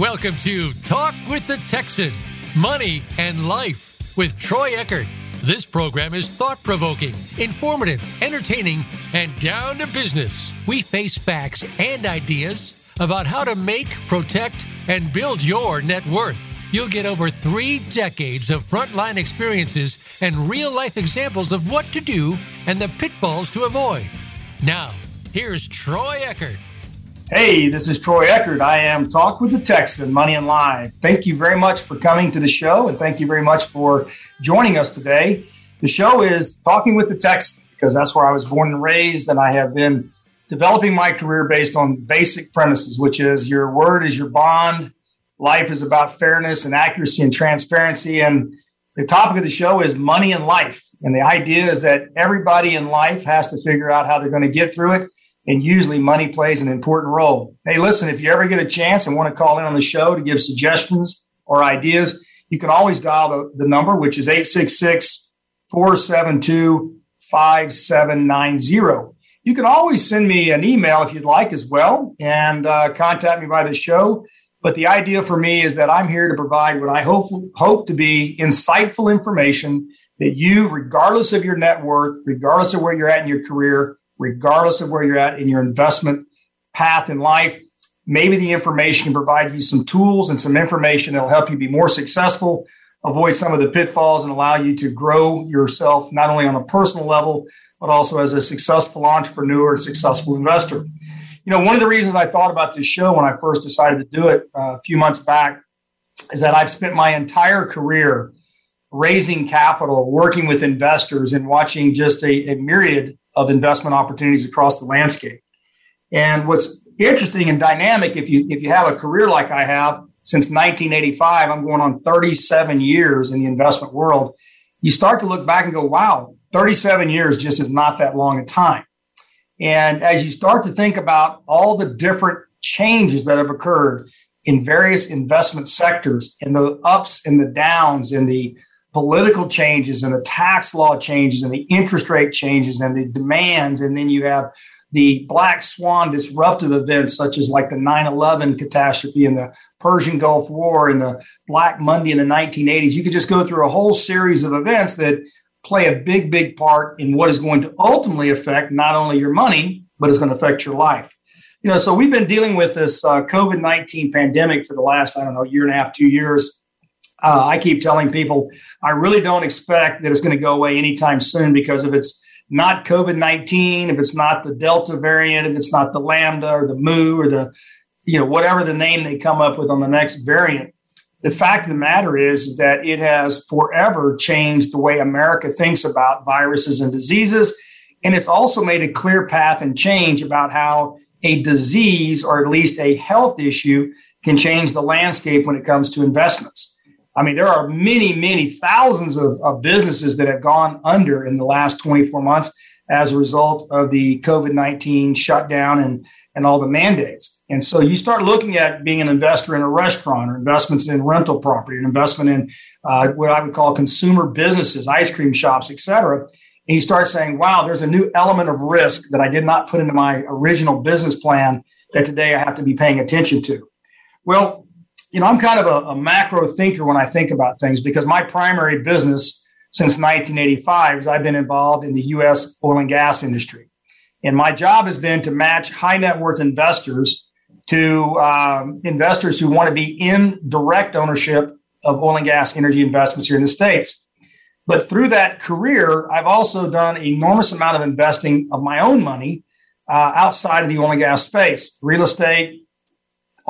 Welcome to Talk with the Texan Money and Life with Troy Eckard. This program is thought provoking, informative, entertaining, and down to business. We face facts and ideas about how to make, protect, and build your net worth. You'll get over three decades of frontline experiences and real life examples of what to do and the pitfalls to avoid. Now, here's Troy Eckard. Hey, this is Troy Eckard. I am Talk with the Texan, Money and Life. Thank you very much for coming to the show, and thank you very much for joining us today. The show is Talking with the Texan because that's where I was born and raised, and I have been developing my career based on basic premises, which is your word is your bond. Life is about fairness and accuracy and transparency. And the topic of the show is money and life. And the idea is that everybody in life has to figure out how they're going to get through it and usually money plays an important role. Hey, listen, if you ever get a chance and want to call in on the show to give suggestions or ideas, you can always dial the, the number, which is 866 472 5790. You can always send me an email if you'd like as well and uh, contact me by the show. But the idea for me is that I'm here to provide what I hope, hope to be insightful information that you, regardless of your net worth, regardless of where you're at in your career, regardless of where you're at in your investment path in life. Maybe the information can provide you some tools and some information that'll help you be more successful, avoid some of the pitfalls, and allow you to grow yourself not only on a personal level, but also as a successful entrepreneur, successful investor. You know, one of the reasons I thought about this show when I first decided to do it uh, a few months back is that I've spent my entire career raising capital, working with investors, and watching just a, a myriad of investment opportunities across the landscape. And what's interesting and dynamic, if you if you have a career like I have since 1985, I'm going on 37 years in the investment world. You start to look back and go, wow, 37 years just is not that long a time. And as you start to think about all the different changes that have occurred in various investment sectors and the ups and the downs and the political changes and the tax law changes and the interest rate changes and the demands. And then you have the black swan disruptive events, such as like the 9 11 catastrophe and the Persian Gulf War and the Black Monday in the 1980s. You could just go through a whole series of events that play a big, big part in what is going to ultimately affect not only your money, but it's going to affect your life. You know, so we've been dealing with this uh, COVID 19 pandemic for the last, I don't know, year and a half, two years. Uh, I keep telling people I really don't expect that it's going to go away anytime soon because if it's not COVID 19, if it's not the Delta variant, if it's not the Lambda or the Mu or the, you know, whatever the name they come up with on the next variant, the fact of the matter is, is that it has forever changed the way America thinks about viruses and diseases. And it's also made a clear path and change about how a disease or at least a health issue can change the landscape when it comes to investments. I mean, there are many, many thousands of, of businesses that have gone under in the last 24 months as a result of the COVID 19 shutdown and, and all the mandates. And so you start looking at being an investor in a restaurant or investments in rental property, an investment in uh, what I would call consumer businesses, ice cream shops, et cetera. And you start saying, wow, there's a new element of risk that I did not put into my original business plan that today I have to be paying attention to. Well, you know, I'm kind of a, a, macro thinker when I think about things because my primary business since 1985 is I've been involved in the U.S. oil and gas industry. And my job has been to match high net worth investors to um, investors who want to be in direct ownership of oil and gas energy investments here in the States. But through that career, I've also done an enormous amount of investing of my own money uh, outside of the oil and gas space, real estate,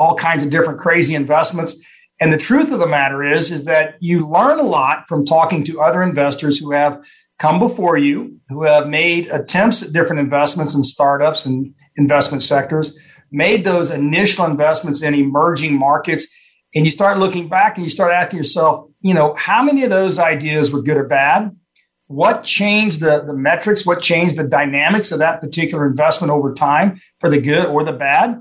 all kinds of different crazy investments. And the truth of the matter is, is that you learn a lot from talking to other investors who have come before you, who have made attempts at different investments in startups and investment sectors, made those initial investments in emerging markets. And you start looking back and you start asking yourself, you know, how many of those ideas were good or bad? What changed the, the metrics? What changed the dynamics of that particular investment over time for the good or the bad?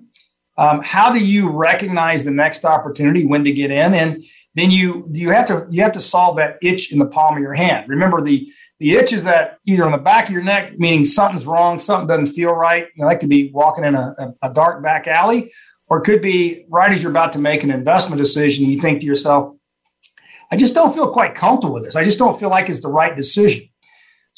Um, how do you recognize the next opportunity when to get in? And then you you have to you have to solve that itch in the palm of your hand. Remember the the itch is that either on the back of your neck, meaning something's wrong, something doesn't feel right. You know, that could be walking in a, a, dark back alley, or it could be right as you're about to make an investment decision, you think to yourself, I just don't feel quite comfortable with this. I just don't feel like it's the right decision.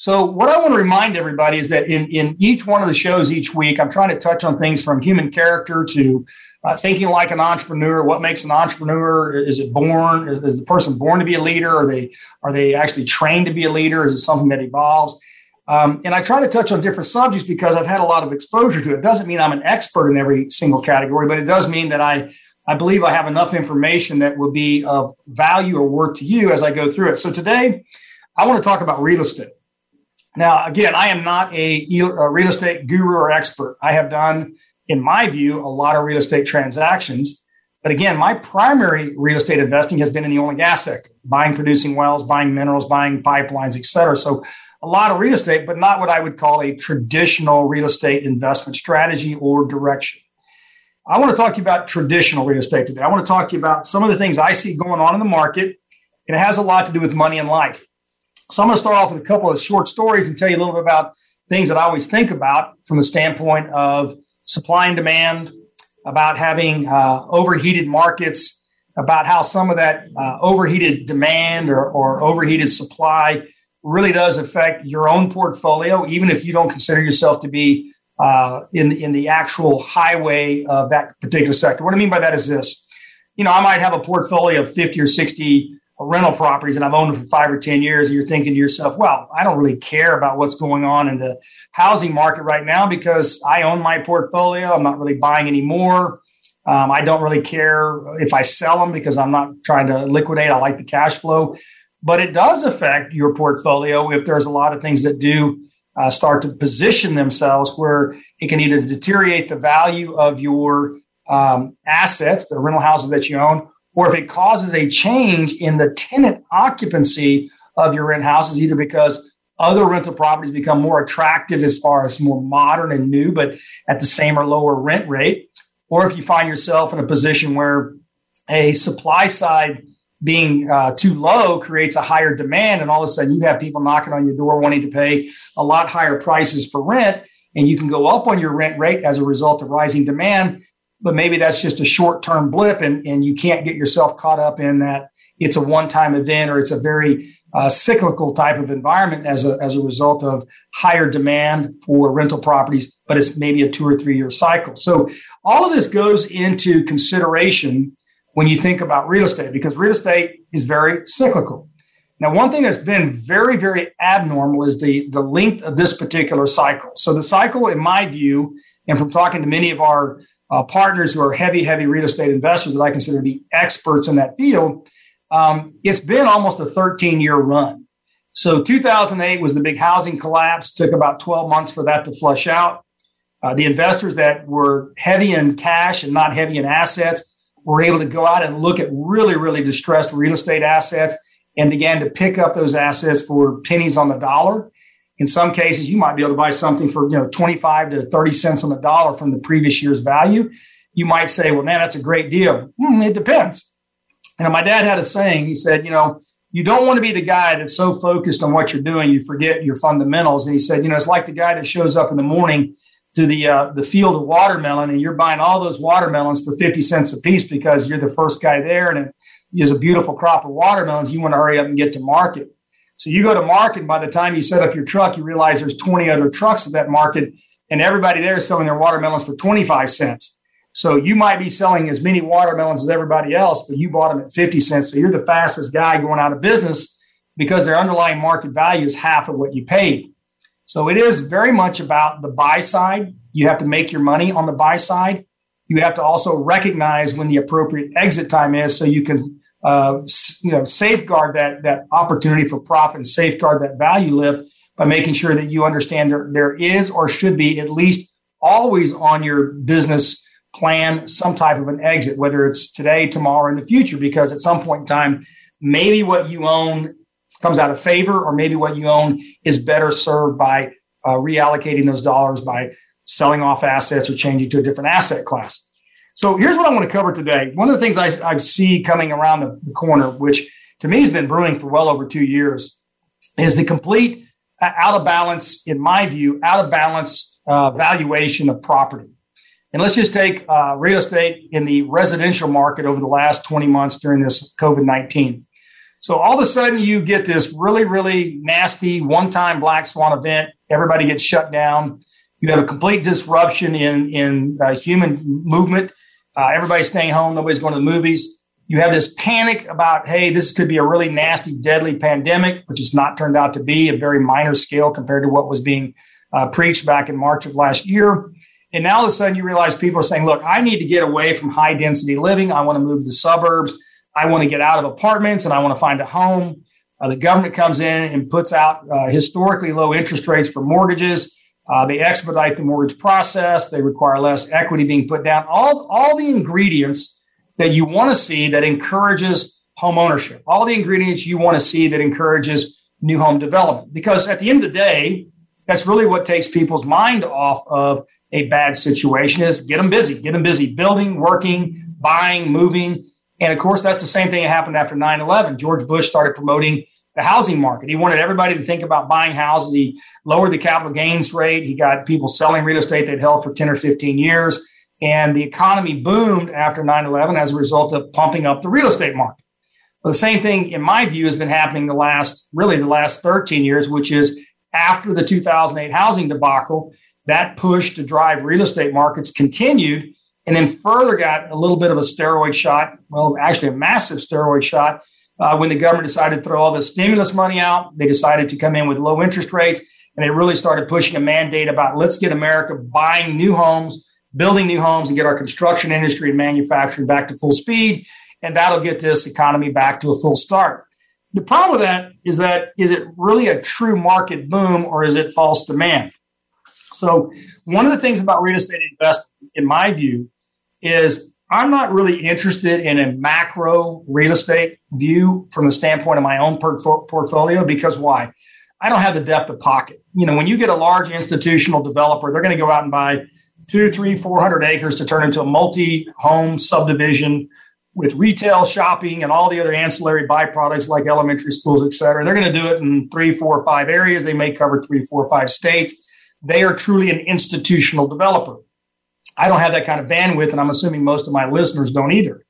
So, what I want to remind everybody is that in, in each one of the shows each week, I'm trying to touch on things from human character to uh, thinking like an entrepreneur. What makes an entrepreneur? Is it born? Is the person born to be a leader? Are they are they actually trained to be a leader? Is it something that evolves? Um, and I try to touch on different subjects because I've had a lot of exposure to it. it. Doesn't mean I'm an expert in every single category, but it does mean that I I believe I have enough information that will be of value or worth to you as I go through it. So today, I want to talk about real estate. Now, again, I am not a, a real estate guru or expert. I have done, in my view, a lot of real estate transactions. But again, my primary real estate investing has been in the oil and gas sector, buying producing wells, buying minerals, buying pipelines, et cetera. So a lot of real estate, but not what I would call a traditional real estate investment strategy or direction. I want to talk to you about traditional real estate today. I want to talk to you about some of the things I see going on in the market, and it has a lot to do with money and life. So I'm going to start off with a couple of short stories and tell you a little bit about things that I always think about from the standpoint of supply and demand, about having uh, overheated markets, about how some of that uh, overheated demand or, or overheated supply really does affect your own portfolio, even if you don't consider yourself to be uh, in in the actual highway of that particular sector. What I mean by that is this: you know, I might have a portfolio of fifty or sixty rental properties, and I've owned them for five or ten years. And you're thinking to yourself, well, I don't really care about what's going on in the housing market right now because I own my portfolio. I'm not really buying anymore. Um, I don't really care if I sell them because I'm not trying to liquidate. I like the cash flow, but it does affect your portfolio if there's a lot of things that do uh, start to position themselves where it can either deteriorate the value of your um, assets, the rental houses that you own, or if it causes a change in the tenant occupancy of your rent houses, either because other rental properties become more attractive as far as more modern and new, but at the same or lower rent rate, or if you find yourself in a position where a supply side being uh, too low creates a higher demand, and all of a sudden you have people knocking on your door wanting to pay a lot higher prices for rent, and you can go up on your rent rate as a result of rising demand. But maybe that's just a short term blip, and, and you can't get yourself caught up in that it's a one time event or it's a very uh, cyclical type of environment as a, as a result of higher demand for rental properties, but it's maybe a two or three year cycle. So all of this goes into consideration when you think about real estate because real estate is very cyclical. Now, one thing that's been very, very abnormal is the, the length of this particular cycle. So, the cycle, in my view, and from talking to many of our uh, partners who are heavy, heavy real estate investors that I consider to be experts in that field, um, it's been almost a 13 year run. So, 2008 was the big housing collapse, took about 12 months for that to flush out. Uh, the investors that were heavy in cash and not heavy in assets were able to go out and look at really, really distressed real estate assets and began to pick up those assets for pennies on the dollar. In some cases, you might be able to buy something for you know 25 to 30 cents on the dollar from the previous year's value. You might say, well, man, that's a great deal. Hmm, it depends. And my dad had a saying. He said, you know, you don't want to be the guy that's so focused on what you're doing, you forget your fundamentals. And he said, you know, it's like the guy that shows up in the morning to the uh, the field of watermelon and you're buying all those watermelons for 50 cents a piece because you're the first guy there and it is a beautiful crop of watermelons you want to hurry up and get to market so you go to market by the time you set up your truck you realize there's 20 other trucks at that market and everybody there is selling their watermelons for 25 cents so you might be selling as many watermelons as everybody else but you bought them at 50 cents so you're the fastest guy going out of business because their underlying market value is half of what you paid so it is very much about the buy side. You have to make your money on the buy side. You have to also recognize when the appropriate exit time is, so you can uh, you know safeguard that that opportunity for profit and safeguard that value lift by making sure that you understand there there is or should be at least always on your business plan some type of an exit, whether it's today, tomorrow, in the future, because at some point in time, maybe what you own comes out of favor, or maybe what you own is better served by uh, reallocating those dollars by selling off assets or changing to a different asset class. So here's what I want to cover today. One of the things I, I see coming around the, the, corner, which to me has been brewing for well over two years, is the complete uh, out of balance, in my view, out of balance uh, valuation of property. And let's just take uh, real estate in the residential market over the last 20 months during this COVID 19. So all of a sudden, you get this really, really nasty one time black swan event. Everybody gets shut down. You have a complete disruption in, in uh, human movement. Uh, everybody's staying home. Nobody's going to the movies. You have this panic about, hey, this could be a really nasty, deadly pandemic, which has not turned out to be a very minor scale compared to what was being uh, preached back in March of last year. And now all of a sudden you realize people are saying, look, I need to get away from high density living. I want to move to the suburbs. I want to get out of apartments and I want to find a home. Uh, the government comes in and puts out uh, historically low interest rates for mortgages. Uh, they expedite the mortgage process. They require less equity being put down. All, all the ingredients that you want to see that encourages home ownership. All the ingredients you want to see that encourages new home development. Because at the end of the day, that's really what takes people's mind off of a bad situation is get them busy, get them busy building, working, buying, moving. And of course, that's the same thing that happened after 9 11. George Bush started promoting the housing market. He wanted everybody to think about buying houses. He lowered the capital gains rate. He got people selling real estate they'd held for 10 or 15 years. And the economy boomed after 9 11 as a result of pumping up the real estate market. The same thing, in my view, has been happening the last, really the last 13 years, which is after the 2008 housing debacle, that push to drive real estate markets continued and then further got a little bit of a steroid shot. Well, actually, a massive steroid shot uh, when the government decided to throw all the stimulus money out. They decided to come in with low interest rates and they really started pushing a mandate about let's get America buying new homes, building new homes, and get our construction industry and manufacturing back to full speed. And that'll get this economy back to a full start. The problem with that is that is it really a true market boom or is it false demand? So, one of the things about real estate investing, in my view, is I'm not really interested in a macro real estate view from the standpoint of my own portfolio because why? I don't have the depth of pocket. You know, when you get a large institutional developer, they're going to go out and buy two, three, four hundred acres to turn into a multi-home subdivision with retail shopping and all the other ancillary byproducts like elementary schools, et cetera. They're going to do it in three, four, five areas. They may cover three, four, five states. They are truly an institutional developer. I don't have that kind of bandwidth, and I'm assuming most of my listeners don't either.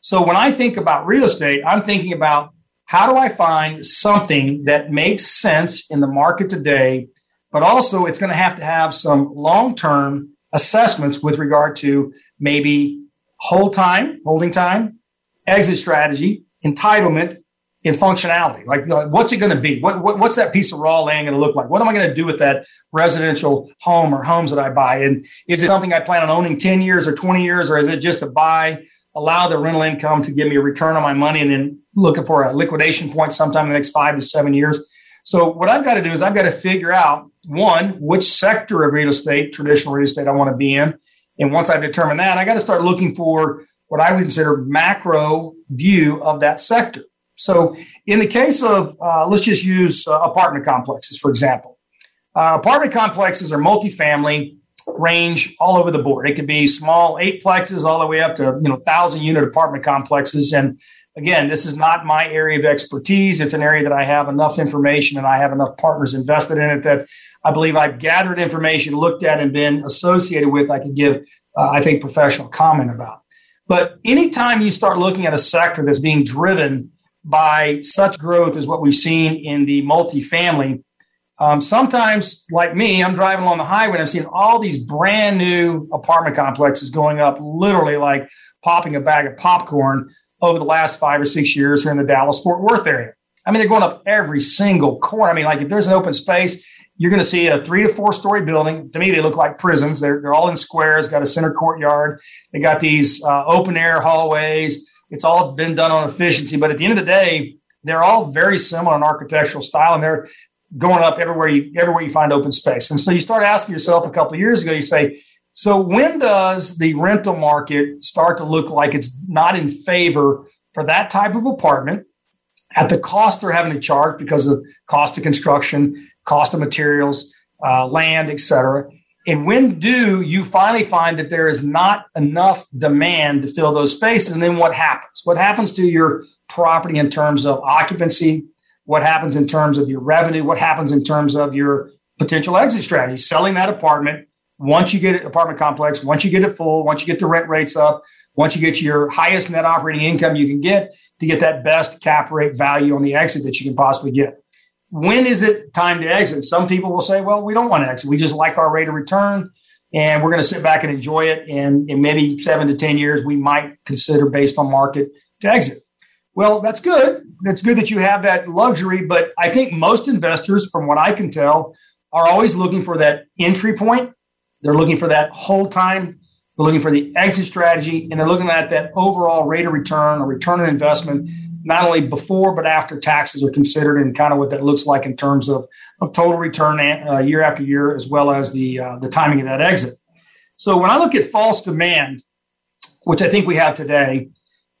So when I think about real estate, I'm thinking about how do I find something that makes sense in the market today, but also it's going to have to have some long term assessments with regard to maybe hold time, holding time, exit strategy, entitlement, and functionality. Like, what's it going to be? What, what, what's that piece of raw land going to look like? What am I going to do with that residential home or homes that I buy? And is it something I plan on owning 10 years or 20 years, or is it just to buy, allow the rental income to give me a return on my money, and then looking for a liquidation point sometime in the next five to seven years? So, what I've got to do is I've got to figure out one, which sector of real estate, traditional real estate, I want to be in. And once I've determined that, I got to start looking for what I would consider macro view of that sector. So, in the case of, uh, let's just use uh, apartment complexes, for example. Uh, apartment complexes are multifamily, range all over the board. It could be small eight plexes all the way up to you know thousand unit apartment complexes. And again, this is not my area of expertise. It's an area that I have enough information and I have enough partners invested in it that I believe I've gathered information, looked at, and been associated with. I could give, uh, I think, professional comment about. But anytime you start looking at a sector that's being driven by such growth as what we've seen in the multifamily, um, sometimes, like me, I'm driving along the highway and I'm seeing all these brand new apartment complexes going up, literally like popping a bag of popcorn over the last five or six years here in the Dallas Fort Worth area. I mean, they're going up every single corner. I mean, like if there's an open space, you're going to see a three to four story building. To me, they look like prisons. They're, they're all in squares, got a center courtyard. They got these uh, open air hallways. It's all been done on efficiency. But at the end of the day, they're all very similar in architectural style and they're going up everywhere you, everywhere you find open space. And so you start asking yourself a couple years ago, you say, so when does the rental market start to look like it's not in favor for that type of apartment at the cost they're having to charge because of cost of construction, cost of materials, uh, land, etc. And when do you finally find that there is not enough demand to fill those spaces? And then what happens? What happens to your property in terms of occupancy? What happens in terms of your revenue? What happens in terms of your potential exit strategy? Selling that apartment, once you get an apartment complex, once you get it full, once you get the rent rates up, once you get your highest net operating income you can get to get that best cap rate value on the exit that you can possibly get. When is it time to exit? Some people will say, well, we don't want to exit. We just like our rate of return and we're going to sit back and enjoy it. And in maybe seven to 10 years, we might consider based on market to exit. Well, that's good. That's good that you have that luxury. But I think most investors, from what I can tell, are always looking for that entry point. They're looking for that hold time. They're looking for the exit strategy, and they're looking at that overall rate of return or return on investment, not only before but after taxes are considered, and kind of what that looks like in terms of, of total return uh, year after year, as well as the uh, the timing of that exit. So when I look at false demand, which I think we have today,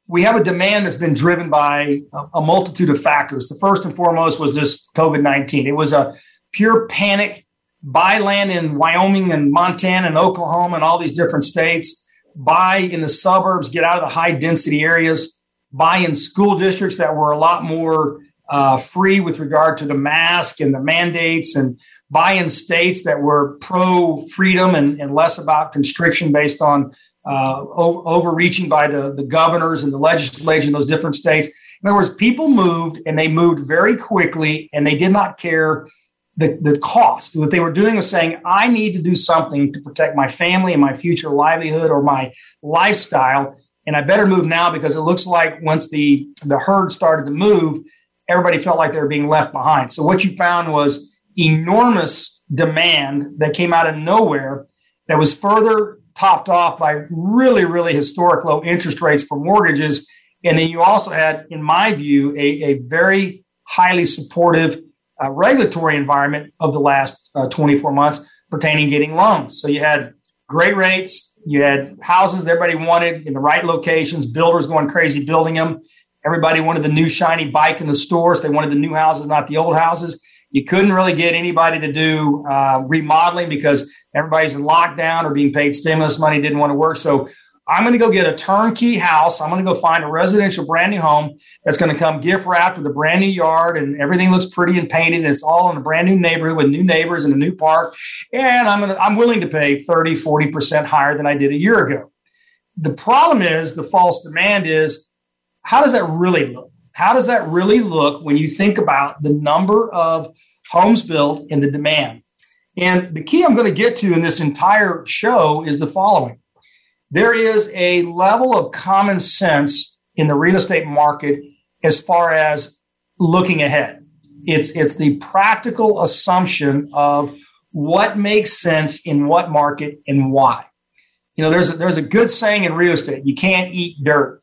we have a demand that's been driven by a, a multitude of factors. The first and foremost was this COVID 19. It was a pure panic. Buy land in Wyoming and Montana and Oklahoma and all these different states. Buy in the suburbs, get out of the high density areas. Buy in school districts that were a lot more uh, free with regard to the mask and the mandates, and buy in states that were pro freedom and, and, less about constriction based on uh, o- overreaching by the, the governors and the legislature in those different states. In other words, people moved and they moved very quickly and they did not care the, the cost. What they were doing was saying, I need to do something to protect my family and my future livelihood or my lifestyle. And I better move now because it looks like once the, the herd started to move, everybody felt like they were being left behind. So what you found was enormous demand that came out of nowhere that was further topped off by really, really historic low interest rates for mortgages. And then you also had, in my view, a, a very highly supportive uh, regulatory environment of the last uh, 24 months pertaining getting loans. So you had great rates, you had houses that everybody wanted in the right locations, builders going crazy building them. Everybody wanted the new shiny bike in the stores. They wanted the new houses, not the old houses. You couldn't really get anybody to do uh, remodeling because everybody's in lockdown or being paid stimulus money, didn't want to work. So I'm going to go get a turnkey house. I'm going to go find a residential brand new home that's going to come gift wrapped with a brand new yard and everything looks pretty and painted. It's all in a brand new neighborhood with new neighbors and a new park. And I'm going to, I'm willing to pay 30, 40% higher than I did a year ago. The problem is the false demand is how does that really look? How does that really look when you think about the number of homes built and the demand? And the key I'm going to get to in this entire show is the following there is a level of common sense in the real estate market as far as looking ahead. It's, it's the practical assumption of what makes sense in what market and why. You know, there's a, there's a good saying in real estate you can't eat dirt.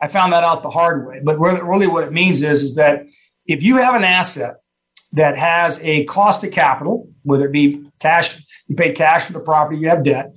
I found that out the hard way. But really, what it means is, is that if you have an asset that has a cost of capital, whether it be cash, you paid cash for the property, you have debt,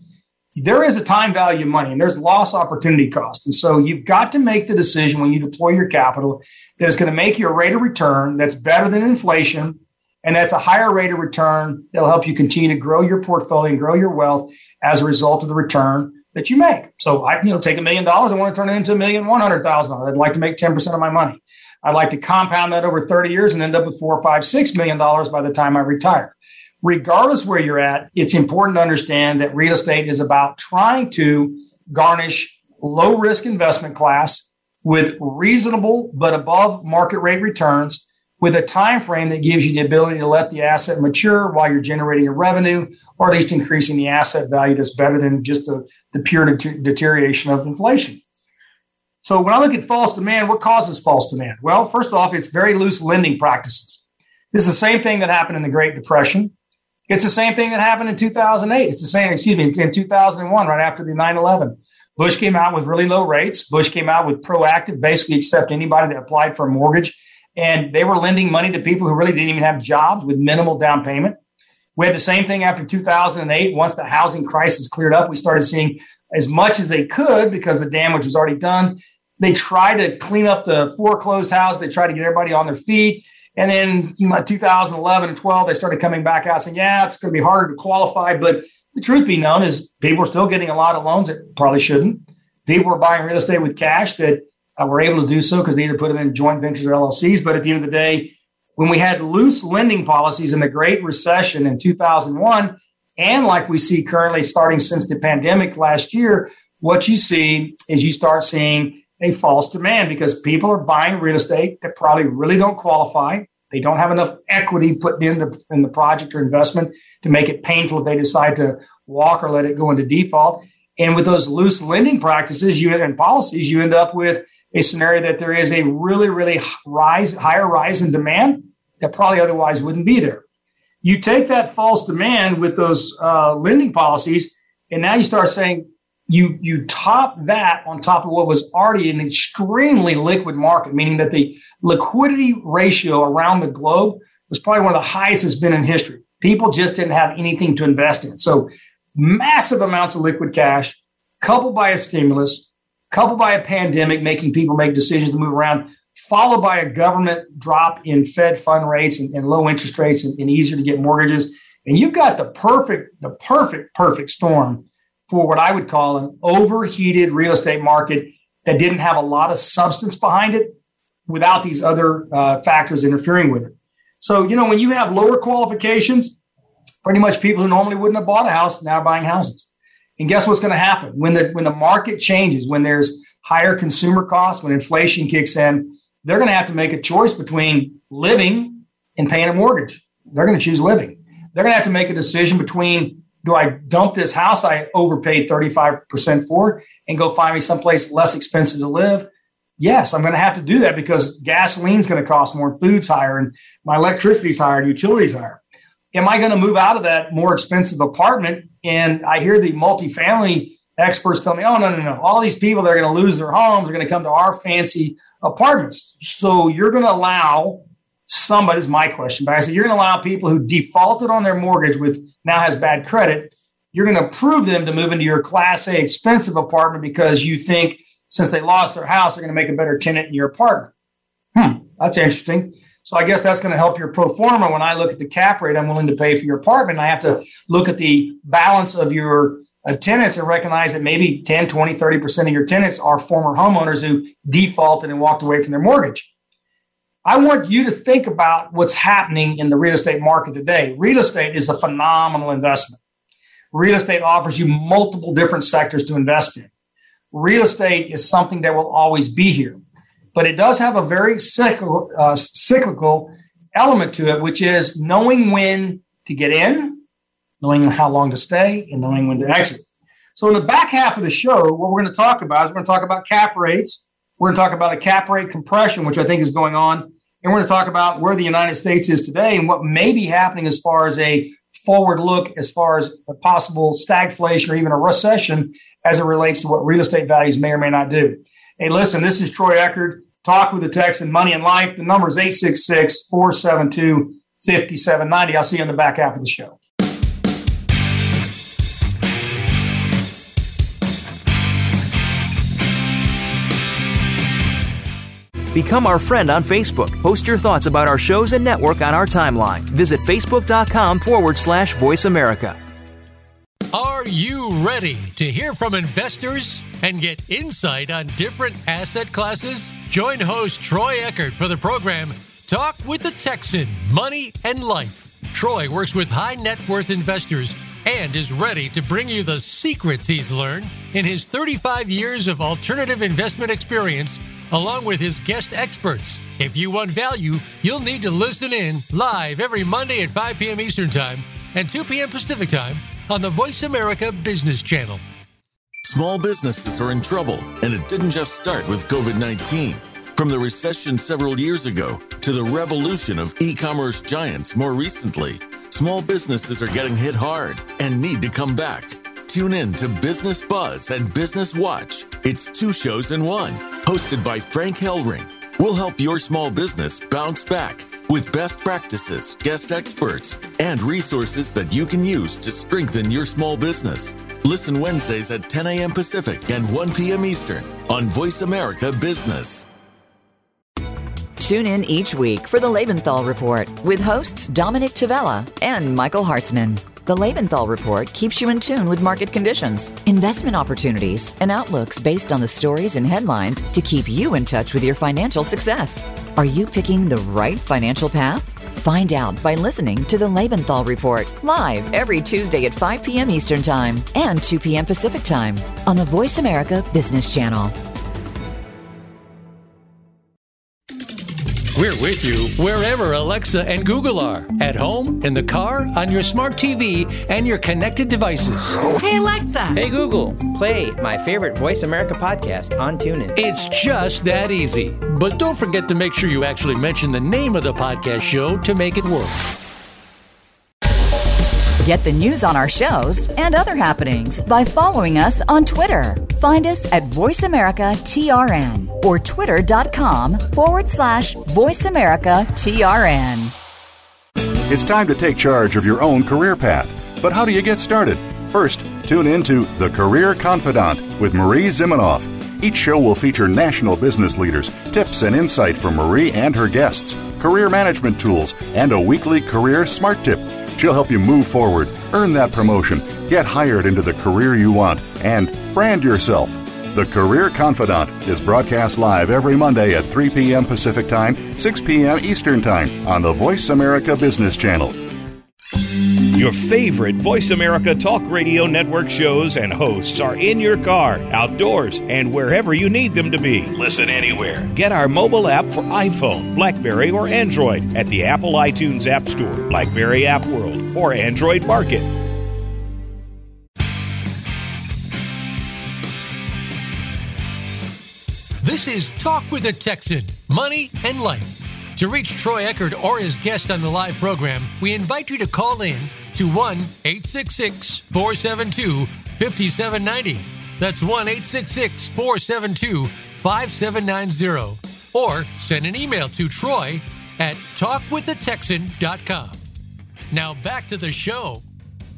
there is a time value of money and there's loss opportunity cost. And so you've got to make the decision when you deploy your capital that is going to make your rate of return that's better than inflation. And that's a higher rate of return that'll help you continue to grow your portfolio and grow your wealth as a result of the return that you make. So I, you know, take a million dollars, I want to turn it into a million one hundred thousand dollars. I'd like to make 10% of my money. I'd like to compound that over 30 years and end up with four, five, six million dollars by the time I retire regardless where you're at, it's important to understand that real estate is about trying to garnish low risk investment class with reasonable but above market rate returns with a time frame that gives you the ability to let the asset mature while you're generating a revenue or at least increasing the asset value that's better than just the, the pure de- deterioration of inflation. So when I look at false demand, what causes false demand? Well, first off, it's very loose lending practices. This is the same thing that happened in the Great Depression. It's the same thing that happened in 2008. It's the same, excuse me, in 2001, right after the 9 11. Bush came out with really low rates. Bush came out with proactive, basically accept anybody that applied for a mortgage. And they were lending money to people who really didn't even have jobs with minimal down payment. We had the same thing after 2008. Once the housing crisis cleared up, we started seeing as much as they could because the damage was already done. They tried to clean up the foreclosed house. They tried to get everybody on their feet. And then 2011 and 12, they started coming back out saying, yeah, it's going to be harder to qualify. But the truth be known is people are still getting a lot of loans that probably shouldn't. People are buying real estate with cash that uh, were able to do so because they either put them in joint ventures or LLCs. But at the end of the day, when we had loose lending policies in the Great Recession in 2001, And like we see currently starting since the pandemic last year, what you see is you start seeing a false demand because people are buying real estate that probably really don't qualify. They don't have enough equity put in the in the project or investment to make it painful if they decide to walk or let it go into default. And with those loose lending practices, you and policies, you end up with a scenario that there is a really, really rise, higher rise in demand that probably otherwise wouldn't be there. You take that false demand with those uh, lending policies, and now you start saying you you top that on top of what was already an extremely liquid market, meaning that the liquidity ratio around the globe was probably one of the highest it's been in history. People just didn't have anything to invest in. So massive amounts of liquid cash, coupled by a stimulus, coupled by a pandemic, making people make decisions to move around, followed by a government drop in Fed fund rates and, and low interest rates and, and easier to get mortgages. And you've got the perfect, the perfect, perfect storm for what I would call an overheated real estate market that didn't have a lot of substance behind it without these other uh, factors interfering with it. So, you know, when you have lower qualifications, pretty much people who normally wouldn't have bought a house now are buying houses. And guess what's going to happen when the when the market changes, when there's higher consumer costs, when inflation kicks in, they're going to have to make a choice between living and paying a mortgage. They're going to choose living. They're going to have to make a decision between do I dump this house I overpaid 35% for and go find me someplace less expensive to live? Yes, I'm going to have to do that because gasoline's going to cost more, food's higher, and my electricity's higher, and utilities higher. Am I going to move out of that more expensive apartment? And I hear the multifamily experts tell me, oh, no, no, no. All these people that are going to lose their homes are going to come to our fancy apartments. So you're going to allow somebody, is my question, but I said, you're going to allow people who defaulted on their mortgage with now has bad credit, you're going to approve them to move into your class A expensive apartment because you think since they lost their house, they're going to make a better tenant in your apartment. Hmm, that's interesting. So I guess that's going to help your pro forma. When I look at the cap rate I'm willing to pay for your apartment, I have to look at the balance of your uh, tenants and recognize that maybe 10, 20, 30% of your tenants are former homeowners who defaulted and walked away from their mortgage. I want you to think about what's happening in the real estate market today. Real estate is a phenomenal investment. Real estate offers you multiple different sectors to invest in. Real estate is something that will always be here, but it does have a very cyclical, uh, cyclical element to it, which is knowing when to get in, knowing how long to stay, and knowing when to exit. So, in the back half of the show, what we're going to talk about is we're going to talk about cap rates we're going to talk about a cap rate compression, which I think is going on. And we're going to talk about where the United States is today and what may be happening as far as a forward look, as far as a possible stagflation or even a recession as it relates to what real estate values may or may not do. Hey, listen, this is Troy Eckard. Talk with the Texan Money and Life. The number is 866 472 5790. I'll see you in the back half of the show. Become our friend on Facebook. Post your thoughts about our shows and network on our timeline. Visit facebook.com forward slash voice America. Are you ready to hear from investors and get insight on different asset classes? Join host Troy Eckard for the program Talk with the Texan Money and Life. Troy works with high net worth investors and is ready to bring you the secrets he's learned in his 35 years of alternative investment experience along with his guest experts. If you want value, you'll need to listen in live every Monday at 5 p.m. Eastern Time and 2 p.m. Pacific Time on the Voice America Business Channel. Small businesses are in trouble, and it didn't just start with COVID 19. From the recession several years ago to the revolution of e commerce giants more recently, small businesses are getting hit hard and need to come back. Tune in to Business Buzz and Business Watch. It's two shows in one, hosted by Frank Hellring. We'll help your small business bounce back with best practices, guest experts, and resources that you can use to strengthen your small business. Listen Wednesdays at 10 a.m. Pacific and 1 p.m. Eastern on Voice America Business. Tune in each week for the Lebenthal Report with hosts Dominic Tavella and Michael Hartzman. The Lebenthal Report keeps you in tune with market conditions, investment opportunities, and outlooks based on the stories and headlines to keep you in touch with your financial success. Are you picking the right financial path? Find out by listening to the Lebenthal Report live every Tuesday at 5 p.m. Eastern Time and 2 p.m. Pacific Time on the Voice America Business Channel. We're with you wherever Alexa and Google are at home, in the car, on your smart TV, and your connected devices. Hey, Alexa. Hey, Google. Play my favorite Voice America podcast on TuneIn. It's just that easy. But don't forget to make sure you actually mention the name of the podcast show to make it work. Get the news on our shows and other happenings by following us on Twitter. Find us at Voice America TRN or twitter.com forward slash Voice America TRN. It's time to take charge of your own career path. But how do you get started? First, tune in to The Career Confidant with Marie Zimenoff. Each show will feature national business leaders, tips and insight from Marie and her guests, career management tools, and a weekly career smart tip. She'll help you move forward, earn that promotion, get hired into the career you want, and brand yourself. The Career Confidant is broadcast live every Monday at 3 p.m. Pacific Time, 6 p.m. Eastern Time on the Voice America Business Channel. Your favorite Voice America Talk Radio Network shows and hosts are in your car, outdoors, and wherever you need them to be. Listen anywhere. Get our mobile app for iPhone, Blackberry, or Android at the Apple iTunes App Store, Blackberry App World, or Android Market. This is Talk with a Texan Money and Life. To reach Troy Eckard or his guest on the live program, we invite you to call in to 1 866 472 5790. That's 1 866 472 5790. Or send an email to Troy at talkwiththetexan.com. Now back to the show.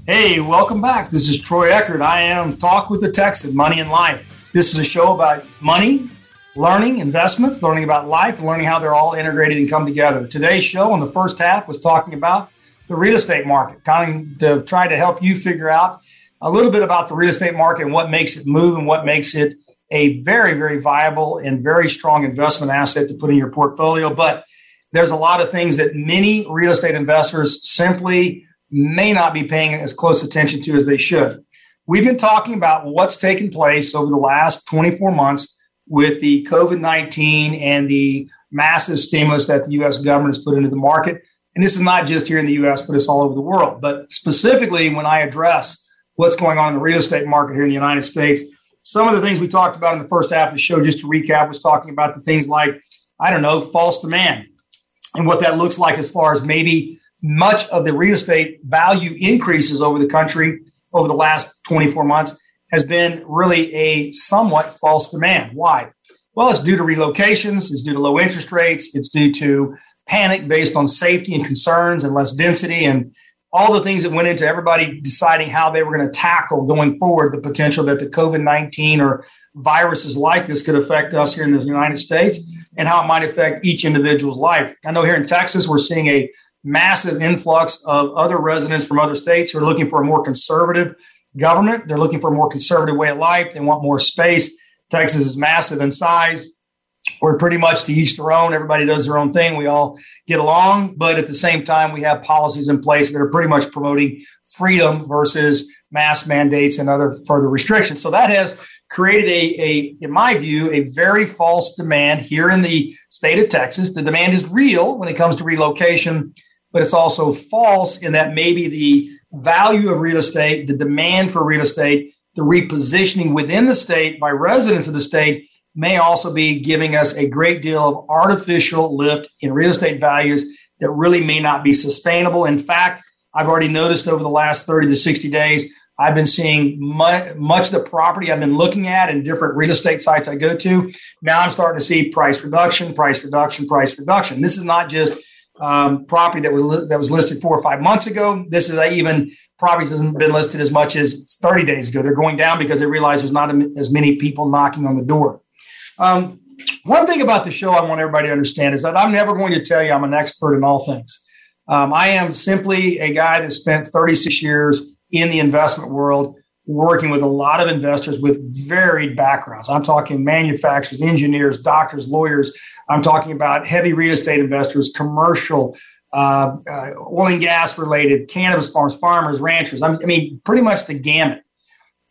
Hey, welcome back. This is Troy Eckard. I am Talk with the Texan, Money and Life. This is a show about money, learning, investments, learning about life, learning how they're all integrated and come together. Today's show on the first half was talking about the real estate market, kind of to try to help you figure out a little bit about the real estate market and what makes it move and what makes it a very, very viable and very strong investment asset to put in your portfolio. But there's a lot of things that many real estate investors simply may not be paying as close attention to as they should. We've been talking about what's taken place over the last 24 months with the COVID 19 and the massive stimulus that the US government has put into the market. And this is not just here in the US, but it's all over the world. But specifically, when I address what's going on in the real estate market here in the United States, some of the things we talked about in the first half of the show, just to recap, was talking about the things like, I don't know, false demand and what that looks like as far as maybe much of the real estate value increases over the country over the last 24 months has been really a somewhat false demand. Why? Well, it's due to relocations, it's due to low interest rates, it's due to panic based on safety and concerns and less density and all the things that went into everybody deciding how they were going to tackle going forward the potential that the COVID 19 or viruses like this could affect us here in the United States and how it might affect each individual's life. I know here in Texas, we're seeing a massive influx of other residents from other states who are looking for a more conservative government. They're looking for a more conservative way of life. They want more space. Texas is massive in size. We're pretty much to each their own. Everybody does their own thing. We all get along, but at the same time, we have policies in place that are pretty much promoting freedom versus mass mandates and other further restrictions. So that has created a, a, in my view, a very false demand here in the state of Texas. The demand is real when it comes to relocation, but it's also false in that maybe the value of real estate, the demand for real estate, the repositioning within the state by residents of the state may also be giving us a great deal of artificial lift in real estate values that really may not be sustainable. In fact, I've already noticed over the last 30 to 60 days, I've been seeing much, much of the property I've been looking at in different real estate sites I go to. Now I'm starting to see price reduction, price reduction, price reduction. This is not just um, property that was that was listed four or five months ago. This is even properties hasn't been listed as much as 30 days ago. They're going down because they realize there's not as many people knocking on the door. Um, one thing about the show I want everybody to understand is that I'm never going to tell you I'm an expert in all things. Um, I am simply a guy that spent 36 years in the investment world, working with a lot of investors with varied backgrounds. I'm talking manufacturers, engineers, doctors, lawyers. I'm talking about heavy real estate investors, commercial, uh, uh, oil and gas related, cannabis farms, farmers, ranchers. I mean, pretty much the gamut.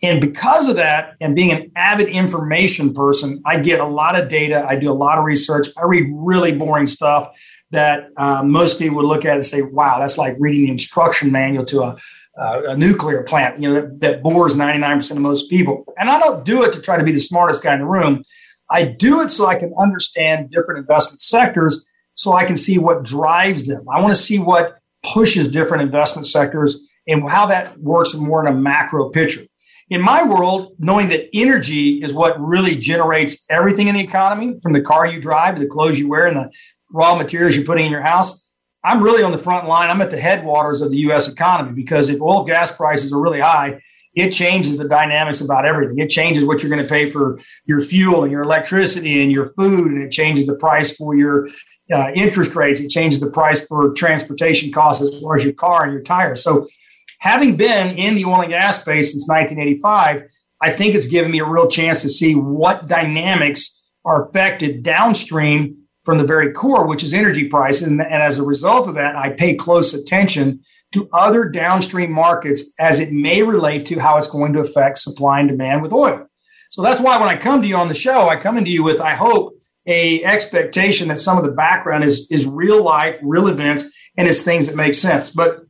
And because of that, and being an avid information person, I get a lot of data. I do a lot of research. I read really boring stuff that uh, most people would look at and say, wow, that's like reading the instruction manual to a, uh, a nuclear plant, you know, that, that bores 99% of most people. And I don't do it to try to be the smartest guy in the room. I do it so I can understand different investment sectors so I can see what drives them. I want to see what pushes different investment sectors and how that works more in a macro picture. In my world, knowing that energy is what really generates everything in the economy, from the car you drive to the clothes you wear and the raw materials you're putting in your house, I'm really on the front line. I'm at the headwaters of the US economy because if oil gas prices are really high, it changes the dynamics about everything. It changes what you're going to pay for your fuel and your electricity and your food, and it changes the price for your uh, interest rates. It changes the price for transportation costs as far as your car and your tires. So, having been in the oil and gas space since 1985, I think it's given me a real chance to see what dynamics are affected downstream from the very core, which is energy prices. And, and as a result of that, I pay close attention to other downstream markets as it may relate to how it's going to affect supply and demand with oil. So that's why when I come to you on the show, I come into you with, I hope, a expectation that some of the background is is real life, real events, and it's things that make sense. But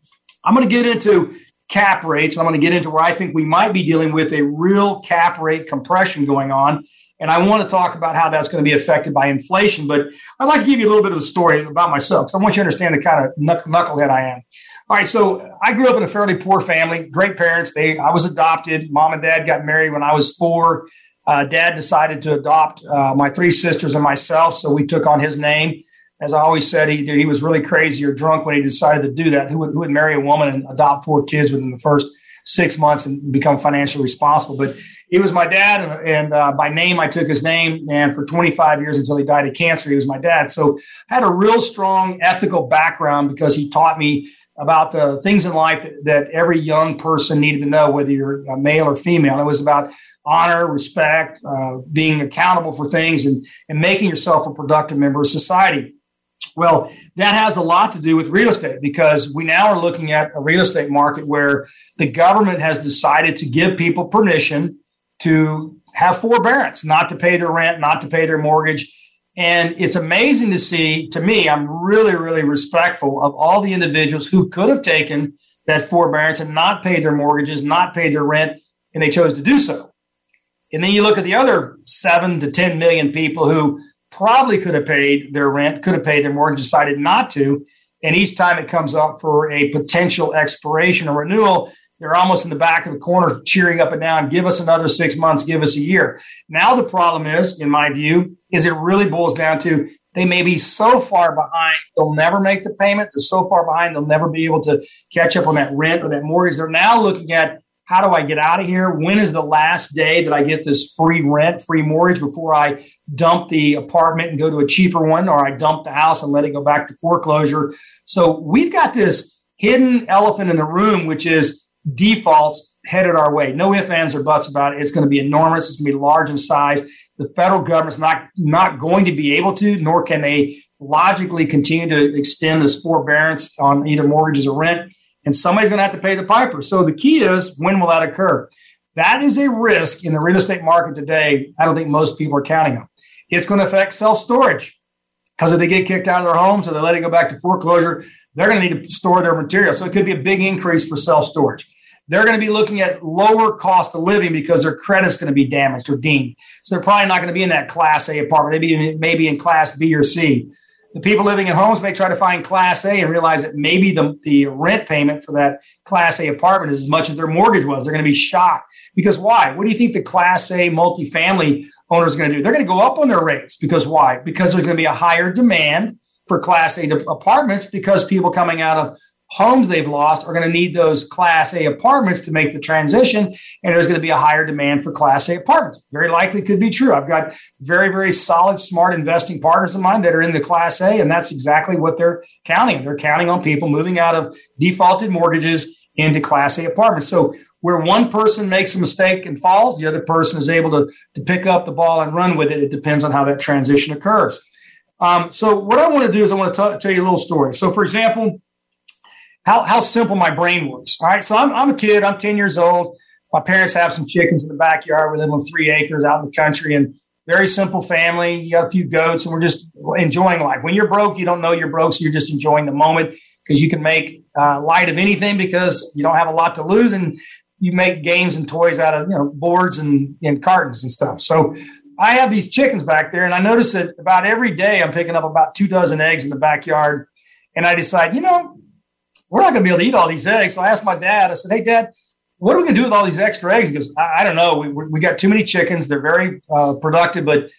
I'm going to get into cap rates. And I'm going to get into where I think we might be dealing with a real cap rate compression going on. And I want to talk about how that's going to be affected by inflation. But I'd like to give you a little bit of a story about myself because I want you to understand the kind of knucklehead I am. All right, so I grew up in a fairly poor family. Great parents. They, I was adopted. Mom and dad got married when I was four. Uh, dad decided to adopt uh, my three sisters and myself, so we took on his name. As I always said, he, he was really crazy or drunk when he decided to do that. Who would, who would marry a woman and adopt four kids within the first six months and become financially responsible? But he was my dad, and, and uh, by name, I took his name. And for 25 years until he died of cancer, he was my dad. So I had a real strong ethical background because he taught me about the things in life that, that every young person needed to know, whether you're a male or female. It was about honor, respect, uh, being accountable for things, and, and making yourself a productive member of society. Well, that has a lot to do with real estate because we now are looking at a real estate market where the government has decided to give people permission to have forbearance, not to pay their rent, not to pay their mortgage. And it's amazing to see, to me, I'm really, really respectful of all the individuals who could have taken that forbearance and not paid their mortgages, not paid their rent, and they chose to do so. And then you look at the other seven to 10 million people who probably could have paid their rent, could have paid their mortgage, decided not to. And each time it comes up for a potential expiration or renewal, they're almost in the back of the corner cheering up and down, give us another six months, give us a year. Now, the problem is, in my view, is it really boils down to they may be so far behind, they'll never make the payment. They're so far behind, they'll never be able to catch up on that rent or that mortgage. They're now looking at how do I get out of here? When is the last day that I get this free rent, free mortgage before I dump the apartment and go to a cheaper one, or I dump the house and let it go back to foreclosure? So we've got this hidden elephant in the room, which is defaults headed our way. No ifs, ands, or buts about it. It's going to be enormous. It's going to be large in size. The federal government's not not going to be able to, nor can they logically continue to extend this forbearance on either mortgages or rent. And somebody's going to have to pay the piper. So the key is when will that occur? That is a risk in the real estate market today. I don't think most people are counting on. It's going to affect self storage because if they get kicked out of their homes or they let it go back to foreclosure, they're going to need to store their material. So it could be a big increase for self storage. They're going to be looking at lower cost of living because their credit's going to be damaged or deemed. So they're probably not going to be in that class A apartment. Maybe maybe in class B or C. The people living in homes may try to find class A and realize that maybe the, the rent payment for that class A apartment is as much as their mortgage was. They're going to be shocked. Because why? What do you think the class A multifamily owners are going to do? They're going to go up on their rates. Because why? Because there's going to be a higher demand for Class A apartments because people coming out of homes they've lost are going to need those Class A apartments to make the transition, and there's going to be a higher demand for Class A apartments. Very likely could be true. I've got very, very solid, smart investing partners of mine that are in the Class A, and that's exactly what they're counting. They're counting on people moving out of defaulted mortgages into Class A apartments. So where one person makes a mistake and falls, the other person is able to, to pick up the ball and run with it. It depends on how that transition occurs. Um, so what I want to do is I want to t- tell you a little story. So for example, how, how simple my brain works. All right. So I'm, I'm a kid. I'm 10 years old. My parents have some chickens in the backyard. We live on three acres out in the country and very simple family. You got a few goats and we're just enjoying life. When you're broke, you don't know you're broke. So you're just enjoying the moment because you can make uh, light of anything because you don't have a lot to lose. And you make games and toys out of, you know, boards and, and cartons and stuff. So I have these chickens back there and I notice that about every day I'm picking up about two dozen eggs in the backyard. And I decide, you know, we're not going to be able to eat all these eggs. So I asked my dad, I said, Hey, dad, what are we going to do with all these extra eggs? He goes, I, I don't know. We, we got too many chickens. They're very uh, productive, but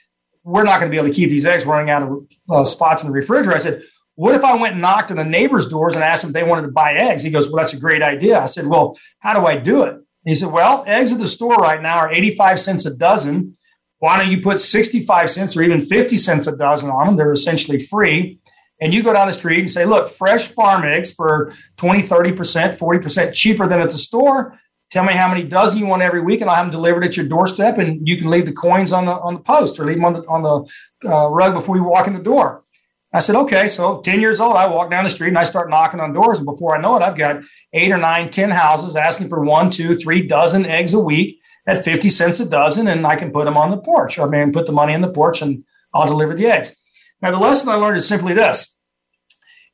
we're not going to be able to keep these eggs running out of uh, spots in the refrigerator. I said, What if I went and knocked on the neighbors' doors and asked them if they wanted to buy eggs? He goes, Well, that's a great idea. I said, Well, how do I do it? And he said, Well, eggs at the store right now are 85 cents a dozen. Why don't you put 65 cents or even 50 cents a dozen on them? They're essentially free and you go down the street and say, look, fresh farm eggs for 20, 30%, 40% cheaper than at the store. Tell me how many dozen you want every week, and I'll have them delivered at your doorstep. And you can leave the coins on the on the post or leave them on the on the uh, rug before you walk in the door. I said, okay. So 10 years old, I walk down the street and I start knocking on doors. And before I know it, I've got eight or nine, 10 houses asking for one, two, three dozen eggs a week at 50 cents a dozen. And I can put them on the porch. I mean, put the money in the porch and I'll deliver the eggs. Now, the lesson I learned is simply this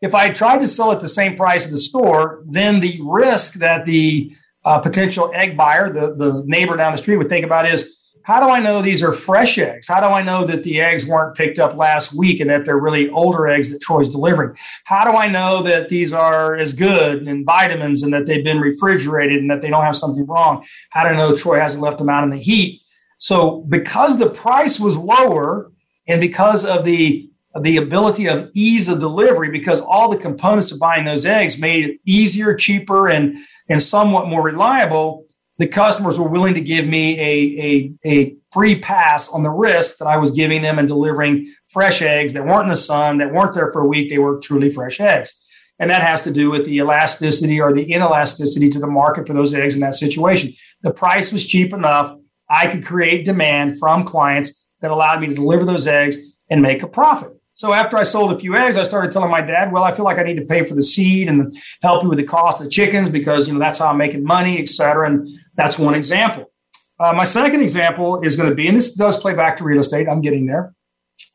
if I tried to sell at the same price at the store, then the risk that the uh, potential egg buyer, the, the neighbor down the street, would think about is how do I know these are fresh eggs? How do I know that the eggs weren't picked up last week and that they're really older eggs that Troy's delivering? How do I know that these are as good and vitamins and that they've been refrigerated and that they don't have something wrong? How do I know Troy hasn't left them out in the heat? So, because the price was lower and because of the the ability of ease of delivery because all the components of buying those eggs made it easier, cheaper, and and somewhat more reliable. The customers were willing to give me a, a, a free pass on the risk that I was giving them and delivering fresh eggs that weren't in the sun, that weren't there for a week. They were truly fresh eggs. And that has to do with the elasticity or the inelasticity to the market for those eggs in that situation. The price was cheap enough. I could create demand from clients that allowed me to deliver those eggs and make a profit. So after I sold a few eggs, I started telling my dad, well, I feel like I need to pay for the seed and help you with the cost of the chickens because, you know, that's how I'm making money, et cetera. And that's one example. Uh, my second example is going to be, and this does play back to real estate. I'm getting there.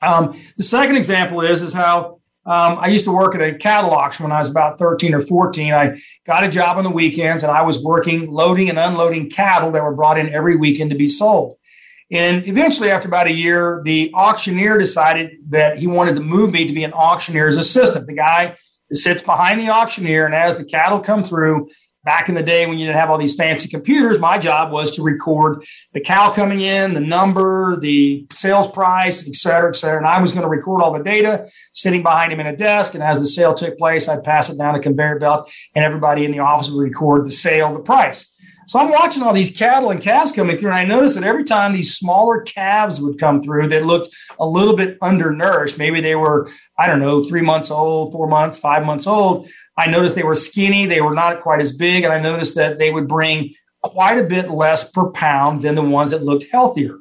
Um, the second example is, is how um, I used to work at a cattle auction when I was about 13 or 14. I got a job on the weekends and I was working loading and unloading cattle that were brought in every weekend to be sold. And eventually, after about a year, the auctioneer decided that he wanted to move me to be an auctioneer's assistant, the guy that sits behind the auctioneer. And as the cattle come through, back in the day when you didn't have all these fancy computers, my job was to record the cow coming in, the number, the sales price, et cetera, et cetera. And I was going to record all the data sitting behind him in a desk. And as the sale took place, I'd pass it down a conveyor belt and everybody in the office would record the sale, the price. So I'm watching all these cattle and calves coming through, and I noticed that every time these smaller calves would come through that looked a little bit undernourished, maybe they were, I don't know, three months old, four months, five months old. I noticed they were skinny, they were not quite as big, and I noticed that they would bring quite a bit less per pound than the ones that looked healthier.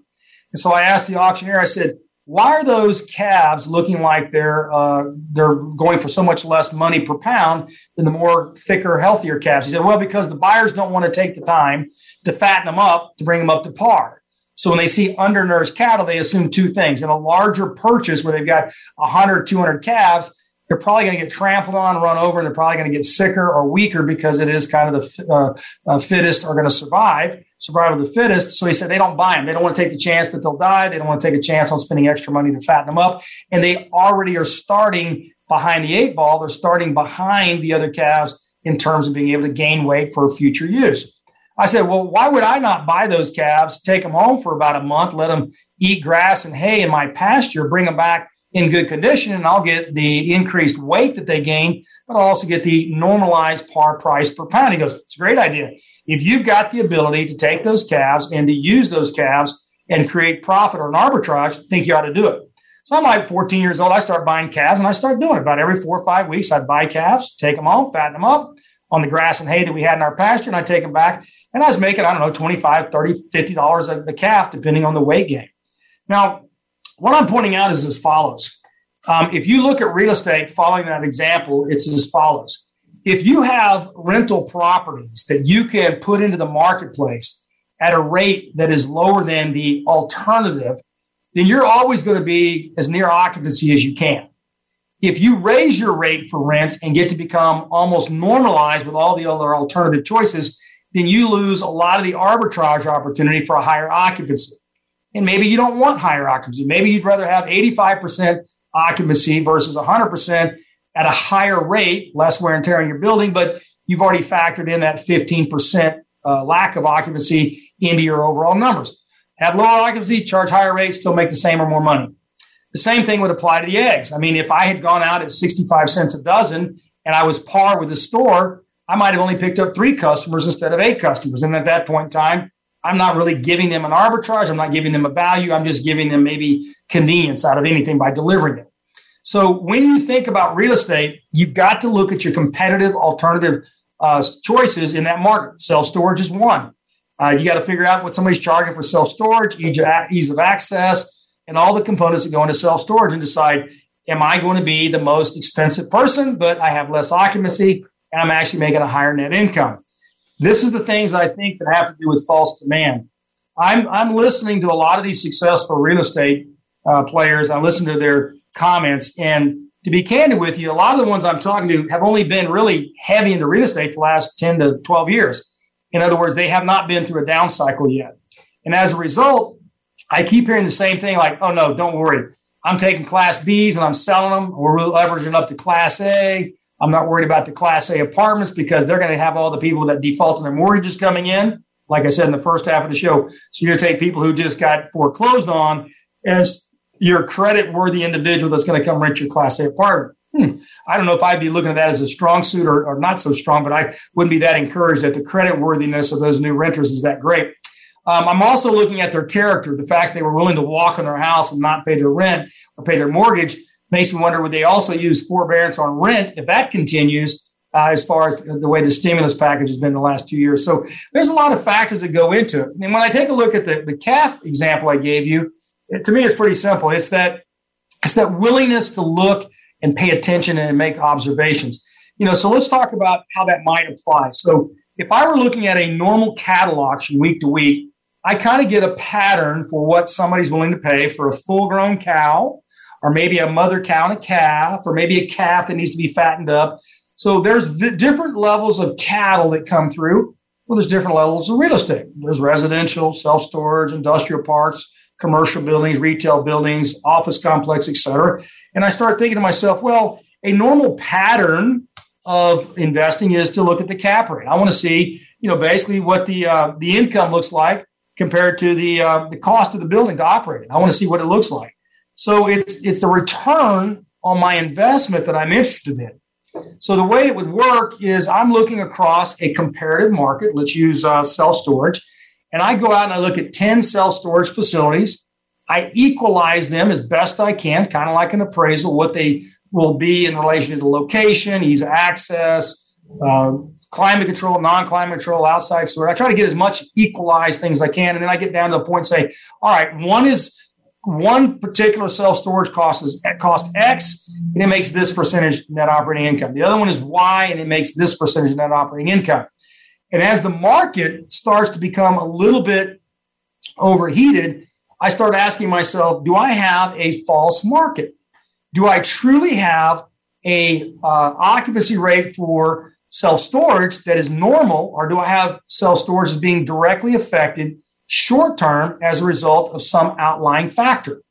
And so I asked the auctioneer, I said, why are those calves looking like they're uh, they're going for so much less money per pound than the more thicker, healthier calves? He said, well, because the buyers don't want to take the time to fatten them up to bring them up to par. So when they see undernourished cattle, they assume two things. In a larger purchase where they've got 100, 200 calves, they're probably going to get trampled on, run over, they're probably going to get sicker or weaker because it is kind of the uh, uh, fittest are going to survive survival of the fittest. So he said they don't buy them. They don't want to take the chance that they'll die. They don't want to take a chance on spending extra money to fatten them up. And they already are starting behind the eight ball. They're starting behind the other calves in terms of being able to gain weight for future use. I said, well, why would I not buy those calves, take them home for about a month, let them eat grass and hay in my pasture, bring them back in good condition, and I'll get the increased weight that they gain, but I'll also get the normalized par price per pound. He goes, it's a great idea if you've got the ability to take those calves and to use those calves and create profit or an arbitrage, I think you ought to do it. So I'm like 14 years old. I start buying calves and I start doing it about every four or five weeks. I'd buy calves, take them home, fatten them up on the grass and hay that we had in our pasture, and I'd take them back. And I was making, I don't know, 25, 30, 50 dollars a the calf, depending on the weight gain. Now, what I'm pointing out is as follows. Um, if you look at real estate, following that example, it's as follows. If you have rental properties that you can put into the marketplace at a rate that is lower than the alternative, then you're always going to be as near occupancy as you can. If you raise your rate for rents and get to become almost normalized with all the other alternative choices, then you lose a lot of the arbitrage opportunity for a higher occupancy. And maybe you don't want higher occupancy. Maybe you'd rather have 85% occupancy versus 100% at a higher rate, less wear and tear on your building, but you've already factored in that 15% uh, lack of occupancy into your overall numbers. Have lower occupancy, charge higher rates, still make the same or more money. The same thing would apply to the eggs. I mean, if I had gone out at 65 cents a dozen and I was par with the store, I might have only picked up three customers instead of eight customers. And at that point in time, I'm not really giving them an arbitrage. I'm not giving them a value. I'm just giving them maybe convenience out of anything by delivering it. So when you think about real estate, you've got to look at your competitive alternative uh, choices in that market. Self storage is one. Uh, you got to figure out what somebody's charging for self storage, ease of access, and all the components that go into self storage, and decide: Am I going to be the most expensive person, but I have less occupancy, and I'm actually making a higher net income? This is the things that I think that have to do with false demand. I'm I'm listening to a lot of these successful real estate uh, players. I listen to their comments. And to be candid with you, a lot of the ones I'm talking to have only been really heavy into real estate the last 10 to 12 years. In other words, they have not been through a down cycle yet. And as a result, I keep hearing the same thing like, oh, no, don't worry. I'm taking class Bs and I'm selling them. We're leveraging up to class A. I'm not worried about the class A apartments because they're going to have all the people that default on their mortgages coming in. Like I said in the first half of the show. So you're going to take people who just got foreclosed on as your credit worthy individual that's going to come rent your Class A apartment. Hmm. I don't know if I'd be looking at that as a strong suit or, or not so strong, but I wouldn't be that encouraged that the credit worthiness of those new renters is that great. Um, I'm also looking at their character. The fact they were willing to walk in their house and not pay their rent or pay their mortgage makes me wonder would they also use forbearance on rent if that continues uh, as far as the way the stimulus package has been the last two years. So there's a lot of factors that go into it. And when I take a look at the, the CAF example I gave you, it, to me, it's pretty simple. It's that it's that willingness to look and pay attention and make observations. You know, so let's talk about how that might apply. So if I were looking at a normal cattle auction week to week, I kind of get a pattern for what somebody's willing to pay for a full grown cow, or maybe a mother cow and a calf, or maybe a calf that needs to be fattened up. So there's v- different levels of cattle that come through. Well, there's different levels of real estate. There's residential, self storage, industrial parks, commercial buildings, retail buildings, office complex, et cetera. And I start thinking to myself, well, a normal pattern of investing is to look at the cap rate. I want to see, you know, basically what the uh, the income looks like compared to the uh, the cost of the building to operate it. I want to see what it looks like. So it's it's the return on my investment that I'm interested in. So the way it would work is I'm looking across a comparative market. Let's use uh, self storage, and I go out and I look at 10 self storage facilities. I equalize them as best I can, kind of like an appraisal, what they will be in relation to the location, ease of access, uh, climate control, non climate control, outside storage. I try to get as much equalized things as I can. And then I get down to a point and say, all right, one is one particular self storage cost is cost X and it makes this percentage net operating income. The other one is Y and it makes this percentage net operating income. And as the market starts to become a little bit overheated, I start asking myself, do I have a false market? Do I truly have a uh, occupancy rate for self storage that is normal, or do I have self storage as being directly affected short term as a result of some outlying factor?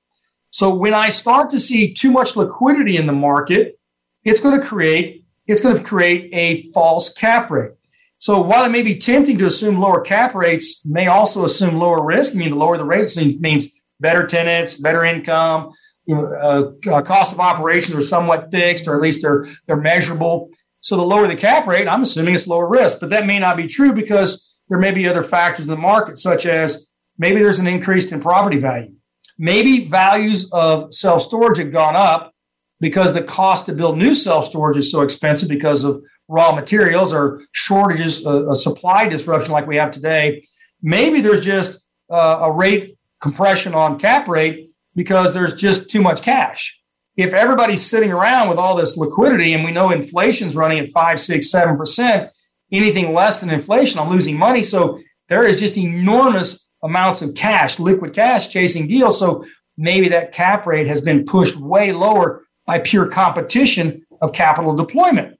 So when I start to see too much liquidity in the market, it's going to create it's going to create a false cap rate. So while it may be tempting to assume lower cap rates, may also assume lower risk. I mean, the lower the rates means better tenants, better income, you know, uh, uh, cost of operations are somewhat fixed, or at least they're they're measurable. So the lower the cap rate, I'm assuming it's lower risk, but that may not be true because there may be other factors in the market, such as maybe there's an increase in property value, maybe values of self storage have gone up because the cost to build new self storage is so expensive because of raw materials or shortages, a, a supply disruption like we have today. Maybe there's just uh, a rate compression on cap rate because there's just too much cash. if everybody's sitting around with all this liquidity and we know inflation's running at five, six, seven percent, anything less than inflation, I'm losing money. So there is just enormous amounts of cash, liquid cash chasing deals. So maybe that cap rate has been pushed way lower by pure competition of capital deployment.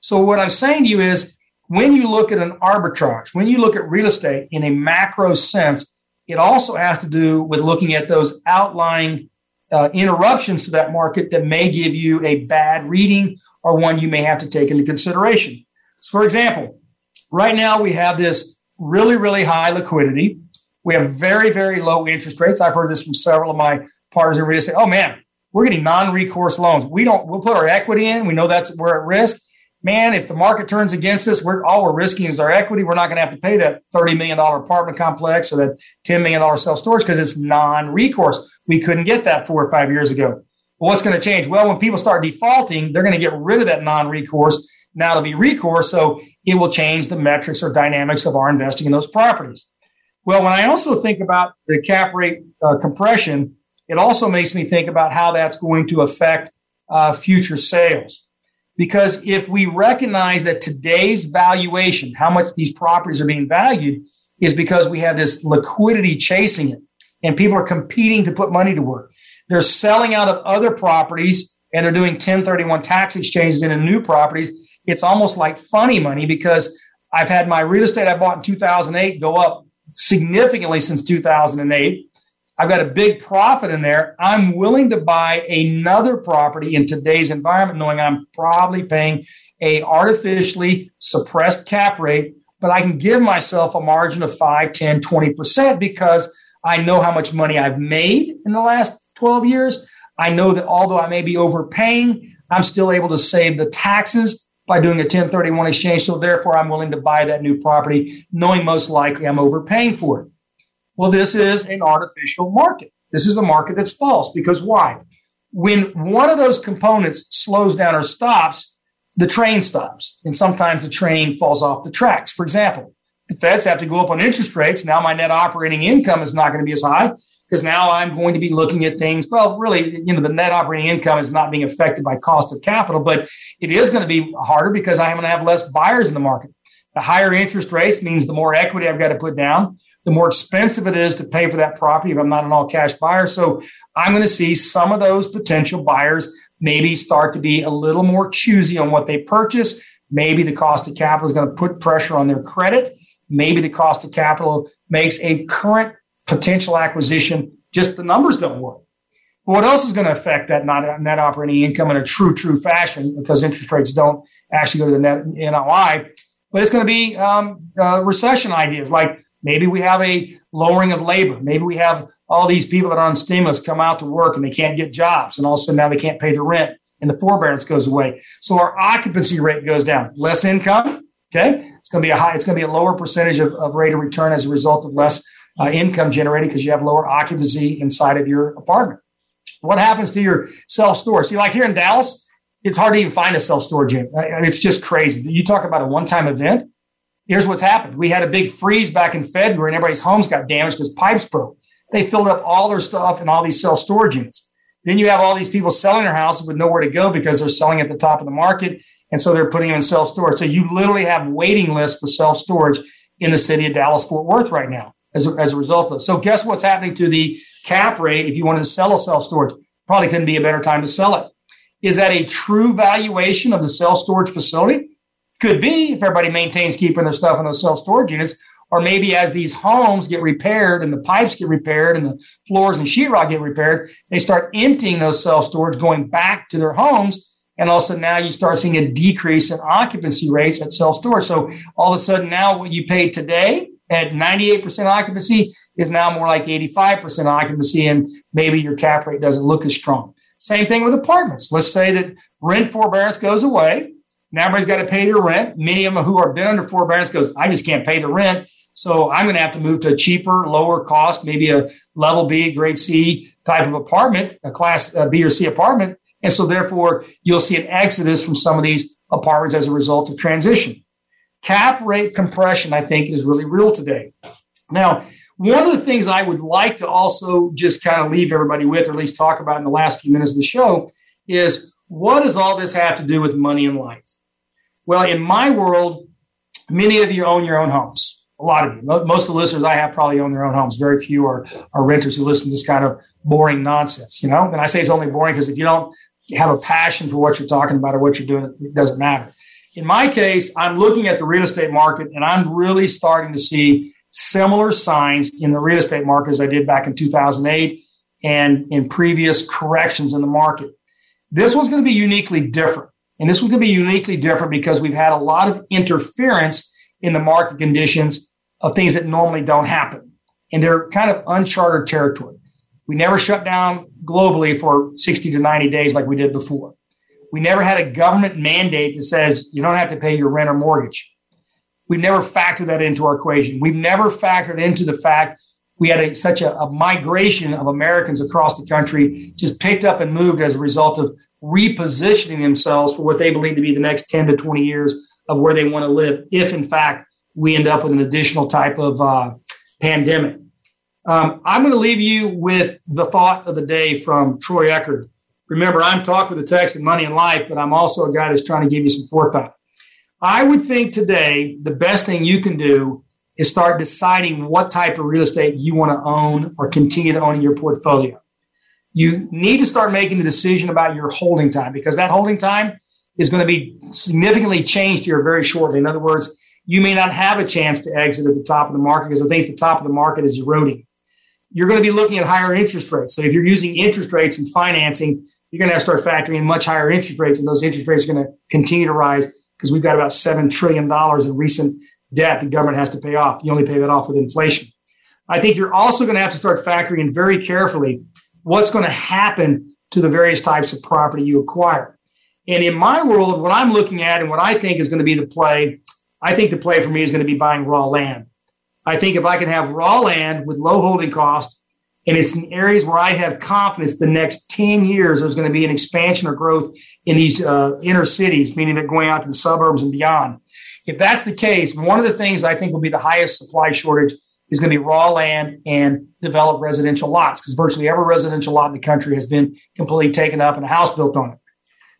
So what I'm saying to you is when you look at an arbitrage, when you look at real estate in a macro sense, it also has to do with looking at those outlying uh, interruptions to that market that may give you a bad reading or one you may have to take into consideration. So, for example, right now we have this really, really high liquidity. We have very, very low interest rates. I've heard this from several of my partners in real estate. Oh man, we're getting non-recourse loans. We don't. We'll put our equity in. We know that's we're at risk. Man, if the market turns against us, we're all we're risking is our equity. We're not going to have to pay that thirty million dollar apartment complex or that ten million dollar self storage because it's non-recourse. We couldn't get that four or five years ago. Well, what's going to change? Well, when people start defaulting, they're going to get rid of that non-recourse now to be recourse. So it will change the metrics or dynamics of our investing in those properties. Well, when I also think about the cap rate uh, compression, it also makes me think about how that's going to affect uh, future sales. Because if we recognize that today's valuation, how much these properties are being valued, is because we have this liquidity chasing it and people are competing to put money to work. They're selling out of other properties and they're doing 1031 tax exchanges into new properties. It's almost like funny money because I've had my real estate I bought in 2008 go up significantly since 2008. I've got a big profit in there. I'm willing to buy another property in today's environment, knowing I'm probably paying a artificially suppressed cap rate, but I can give myself a margin of 5, 10, 20% because I know how much money I've made in the last 12 years. I know that although I may be overpaying, I'm still able to save the taxes by doing a 1031 exchange. So therefore, I'm willing to buy that new property, knowing most likely I'm overpaying for it. Well, this is an artificial market. This is a market that's false because why? When one of those components slows down or stops, the train stops. And sometimes the train falls off the tracks. For example, the feds have to go up on interest rates. Now my net operating income is not going to be as high because now I'm going to be looking at things. Well, really, you know, the net operating income is not being affected by cost of capital, but it is going to be harder because I'm going to have less buyers in the market. The higher interest rates means the more equity I've got to put down the more expensive it is to pay for that property if I'm not an all cash buyer. So I'm going to see some of those potential buyers maybe start to be a little more choosy on what they purchase. Maybe the cost of capital is going to put pressure on their credit. Maybe the cost of capital makes a current potential acquisition just the numbers don't work. But what else is going to affect that net operating income in a true, true fashion because interest rates don't actually go to the net NOI? But it's going to be um, uh, recession ideas like Maybe we have a lowering of labor. Maybe we have all these people that are on stimulus come out to work and they can't get jobs, and all of a sudden now they can't pay the rent, and the forbearance goes away. So our occupancy rate goes down. Less income, okay? It's going to be a high. It's going to be a lower percentage of, of rate of return as a result of less uh, income generated because you have lower occupancy inside of your apartment. What happens to your self storage? See, like here in Dallas, it's hard to even find a self storage unit. It's just crazy. You talk about a one time event here's what's happened. We had a big freeze back in February and everybody's homes got damaged because pipes broke. They filled up all their stuff in all these self storage units. Then you have all these people selling their houses with nowhere to go because they're selling at the top of the market. And so they're putting them in self storage. So you literally have waiting lists for self storage in the city of Dallas Fort Worth right now as a, as a result of. So guess what's happening to the cap rate if you wanted to sell a self storage? Probably couldn't be a better time to sell it. Is that a true valuation of the self storage facility? Could be if everybody maintains keeping their stuff in those self storage units, or maybe as these homes get repaired and the pipes get repaired and the floors and sheetrock get repaired, they start emptying those self storage, going back to their homes. And also now you start seeing a decrease in occupancy rates at self storage. So all of a sudden now what you pay today at 98% occupancy is now more like 85% occupancy, and maybe your cap rate doesn't look as strong. Same thing with apartments. Let's say that rent forbearance goes away now everybody's got to pay their rent. Many of them who are been under forbearance goes, I just can't pay the rent. So I'm going to have to move to a cheaper, lower cost, maybe a level B, grade C type of apartment, a class B or C apartment. And so therefore you'll see an exodus from some of these apartments as a result of transition. Cap rate compression, I think, is really real today. Now, one of the things I would like to also just kind of leave everybody with, or at least talk about in the last few minutes of the show, is what does all this have to do with money and life? Well, in my world, many of you own your own homes. A lot of you. Most of the listeners I have probably own their own homes. Very few are, are renters who listen to this kind of boring nonsense, you know? And I say it's only boring because if you don't have a passion for what you're talking about or what you're doing, it doesn't matter. In my case, I'm looking at the real estate market and I'm really starting to see similar signs in the real estate market as I did back in 2008 and in previous corrections in the market. This one's going to be uniquely different. And this one's going to be uniquely different because we've had a lot of interference in the market conditions of things that normally don't happen. And they're kind of uncharted territory. We never shut down globally for 60 to 90 days like we did before. We never had a government mandate that says you don't have to pay your rent or mortgage. We've never factored that into our equation. We've never factored into the fact we had a, such a, a, migration of Americans across the country just picked up and moved as a result of repositioning themselves for what they believe to be the next 10 to 20 years of where they want to live, if in fact we end up with an additional type of uh, pandemic. Um, I'm going to leave you with the thought of the day from Troy Eckard. Remember, I'm talking with the text and money and life, but I'm also a guy that's trying to give you some forethought. I would think today the best thing you can do is start deciding what type of real estate you want to own or continue to own in your portfolio. You need to start making the decision about your holding time because that holding time is going to be significantly changed here very shortly. In other words, you may not have a chance to exit at the top of the market because I think the top of the market is eroding. You're going to be looking at higher interest rates. So if you're using interest rates and financing, you're going to have to start factoring in much higher interest rates, and those interest rates are going to continue to rise because we've got about $7 trillion in recent debt the government has to pay off. You only pay that off with inflation. I think you're also going to have to start factoring in very carefully what's going to happen to the various types of property you acquire. And in my world, what I'm looking at and what I think is going to be the play, I think the play for me is going to be buying raw land. I think if I can have raw land with low holding cost, and it's in areas where I have confidence the next 10 years there's going to be an expansion or growth in these uh, inner cities, meaning that going out to the suburbs and beyond. If that's the case, one of the things I think will be the highest supply shortage is going to be raw land and developed residential lots because virtually every residential lot in the country has been completely taken up and a house built on it.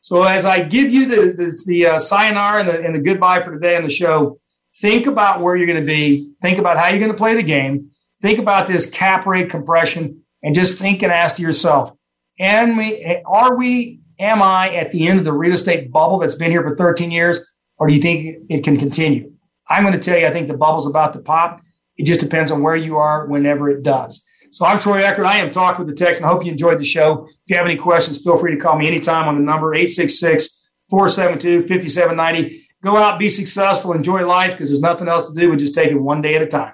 So as I give you the the, the uh, sayonara and the, and the goodbye for today on the show, think about where you're going to be. Think about how you're going to play the game. Think about this cap rate compression, and just think and ask yourself: Am we? Are we? Am I at the end of the real estate bubble that's been here for 13 years? or do you think it can continue? I'm going to tell you, I think the bubble's about to pop. It just depends on where you are whenever it does. So I'm Troy Eckard. I am Talk with the Texan, and I hope you enjoyed the show. If you have any questions, feel free to call me anytime on the number 866 472 5790. Go out, be successful, enjoy life because there's nothing else to do. but just take it one day at a time.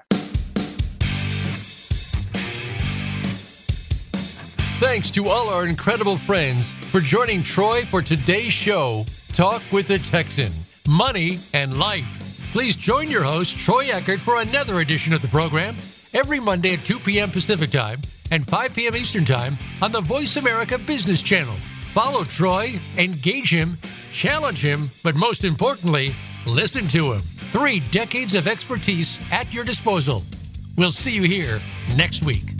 Thanks to all our incredible friends for joining Troy for today's show, Talk with the Texan money, and life. Please join your host, Troy Eckard, for another edition of the program every Monday at 2 p.m. Pacific Time and 5 p.m. Eastern Time on the Voice America Business Channel. Follow Troy, engage him, challenge him, but most importantly, listen to him. Three decades of expertise at your disposal. We'll see you here next week.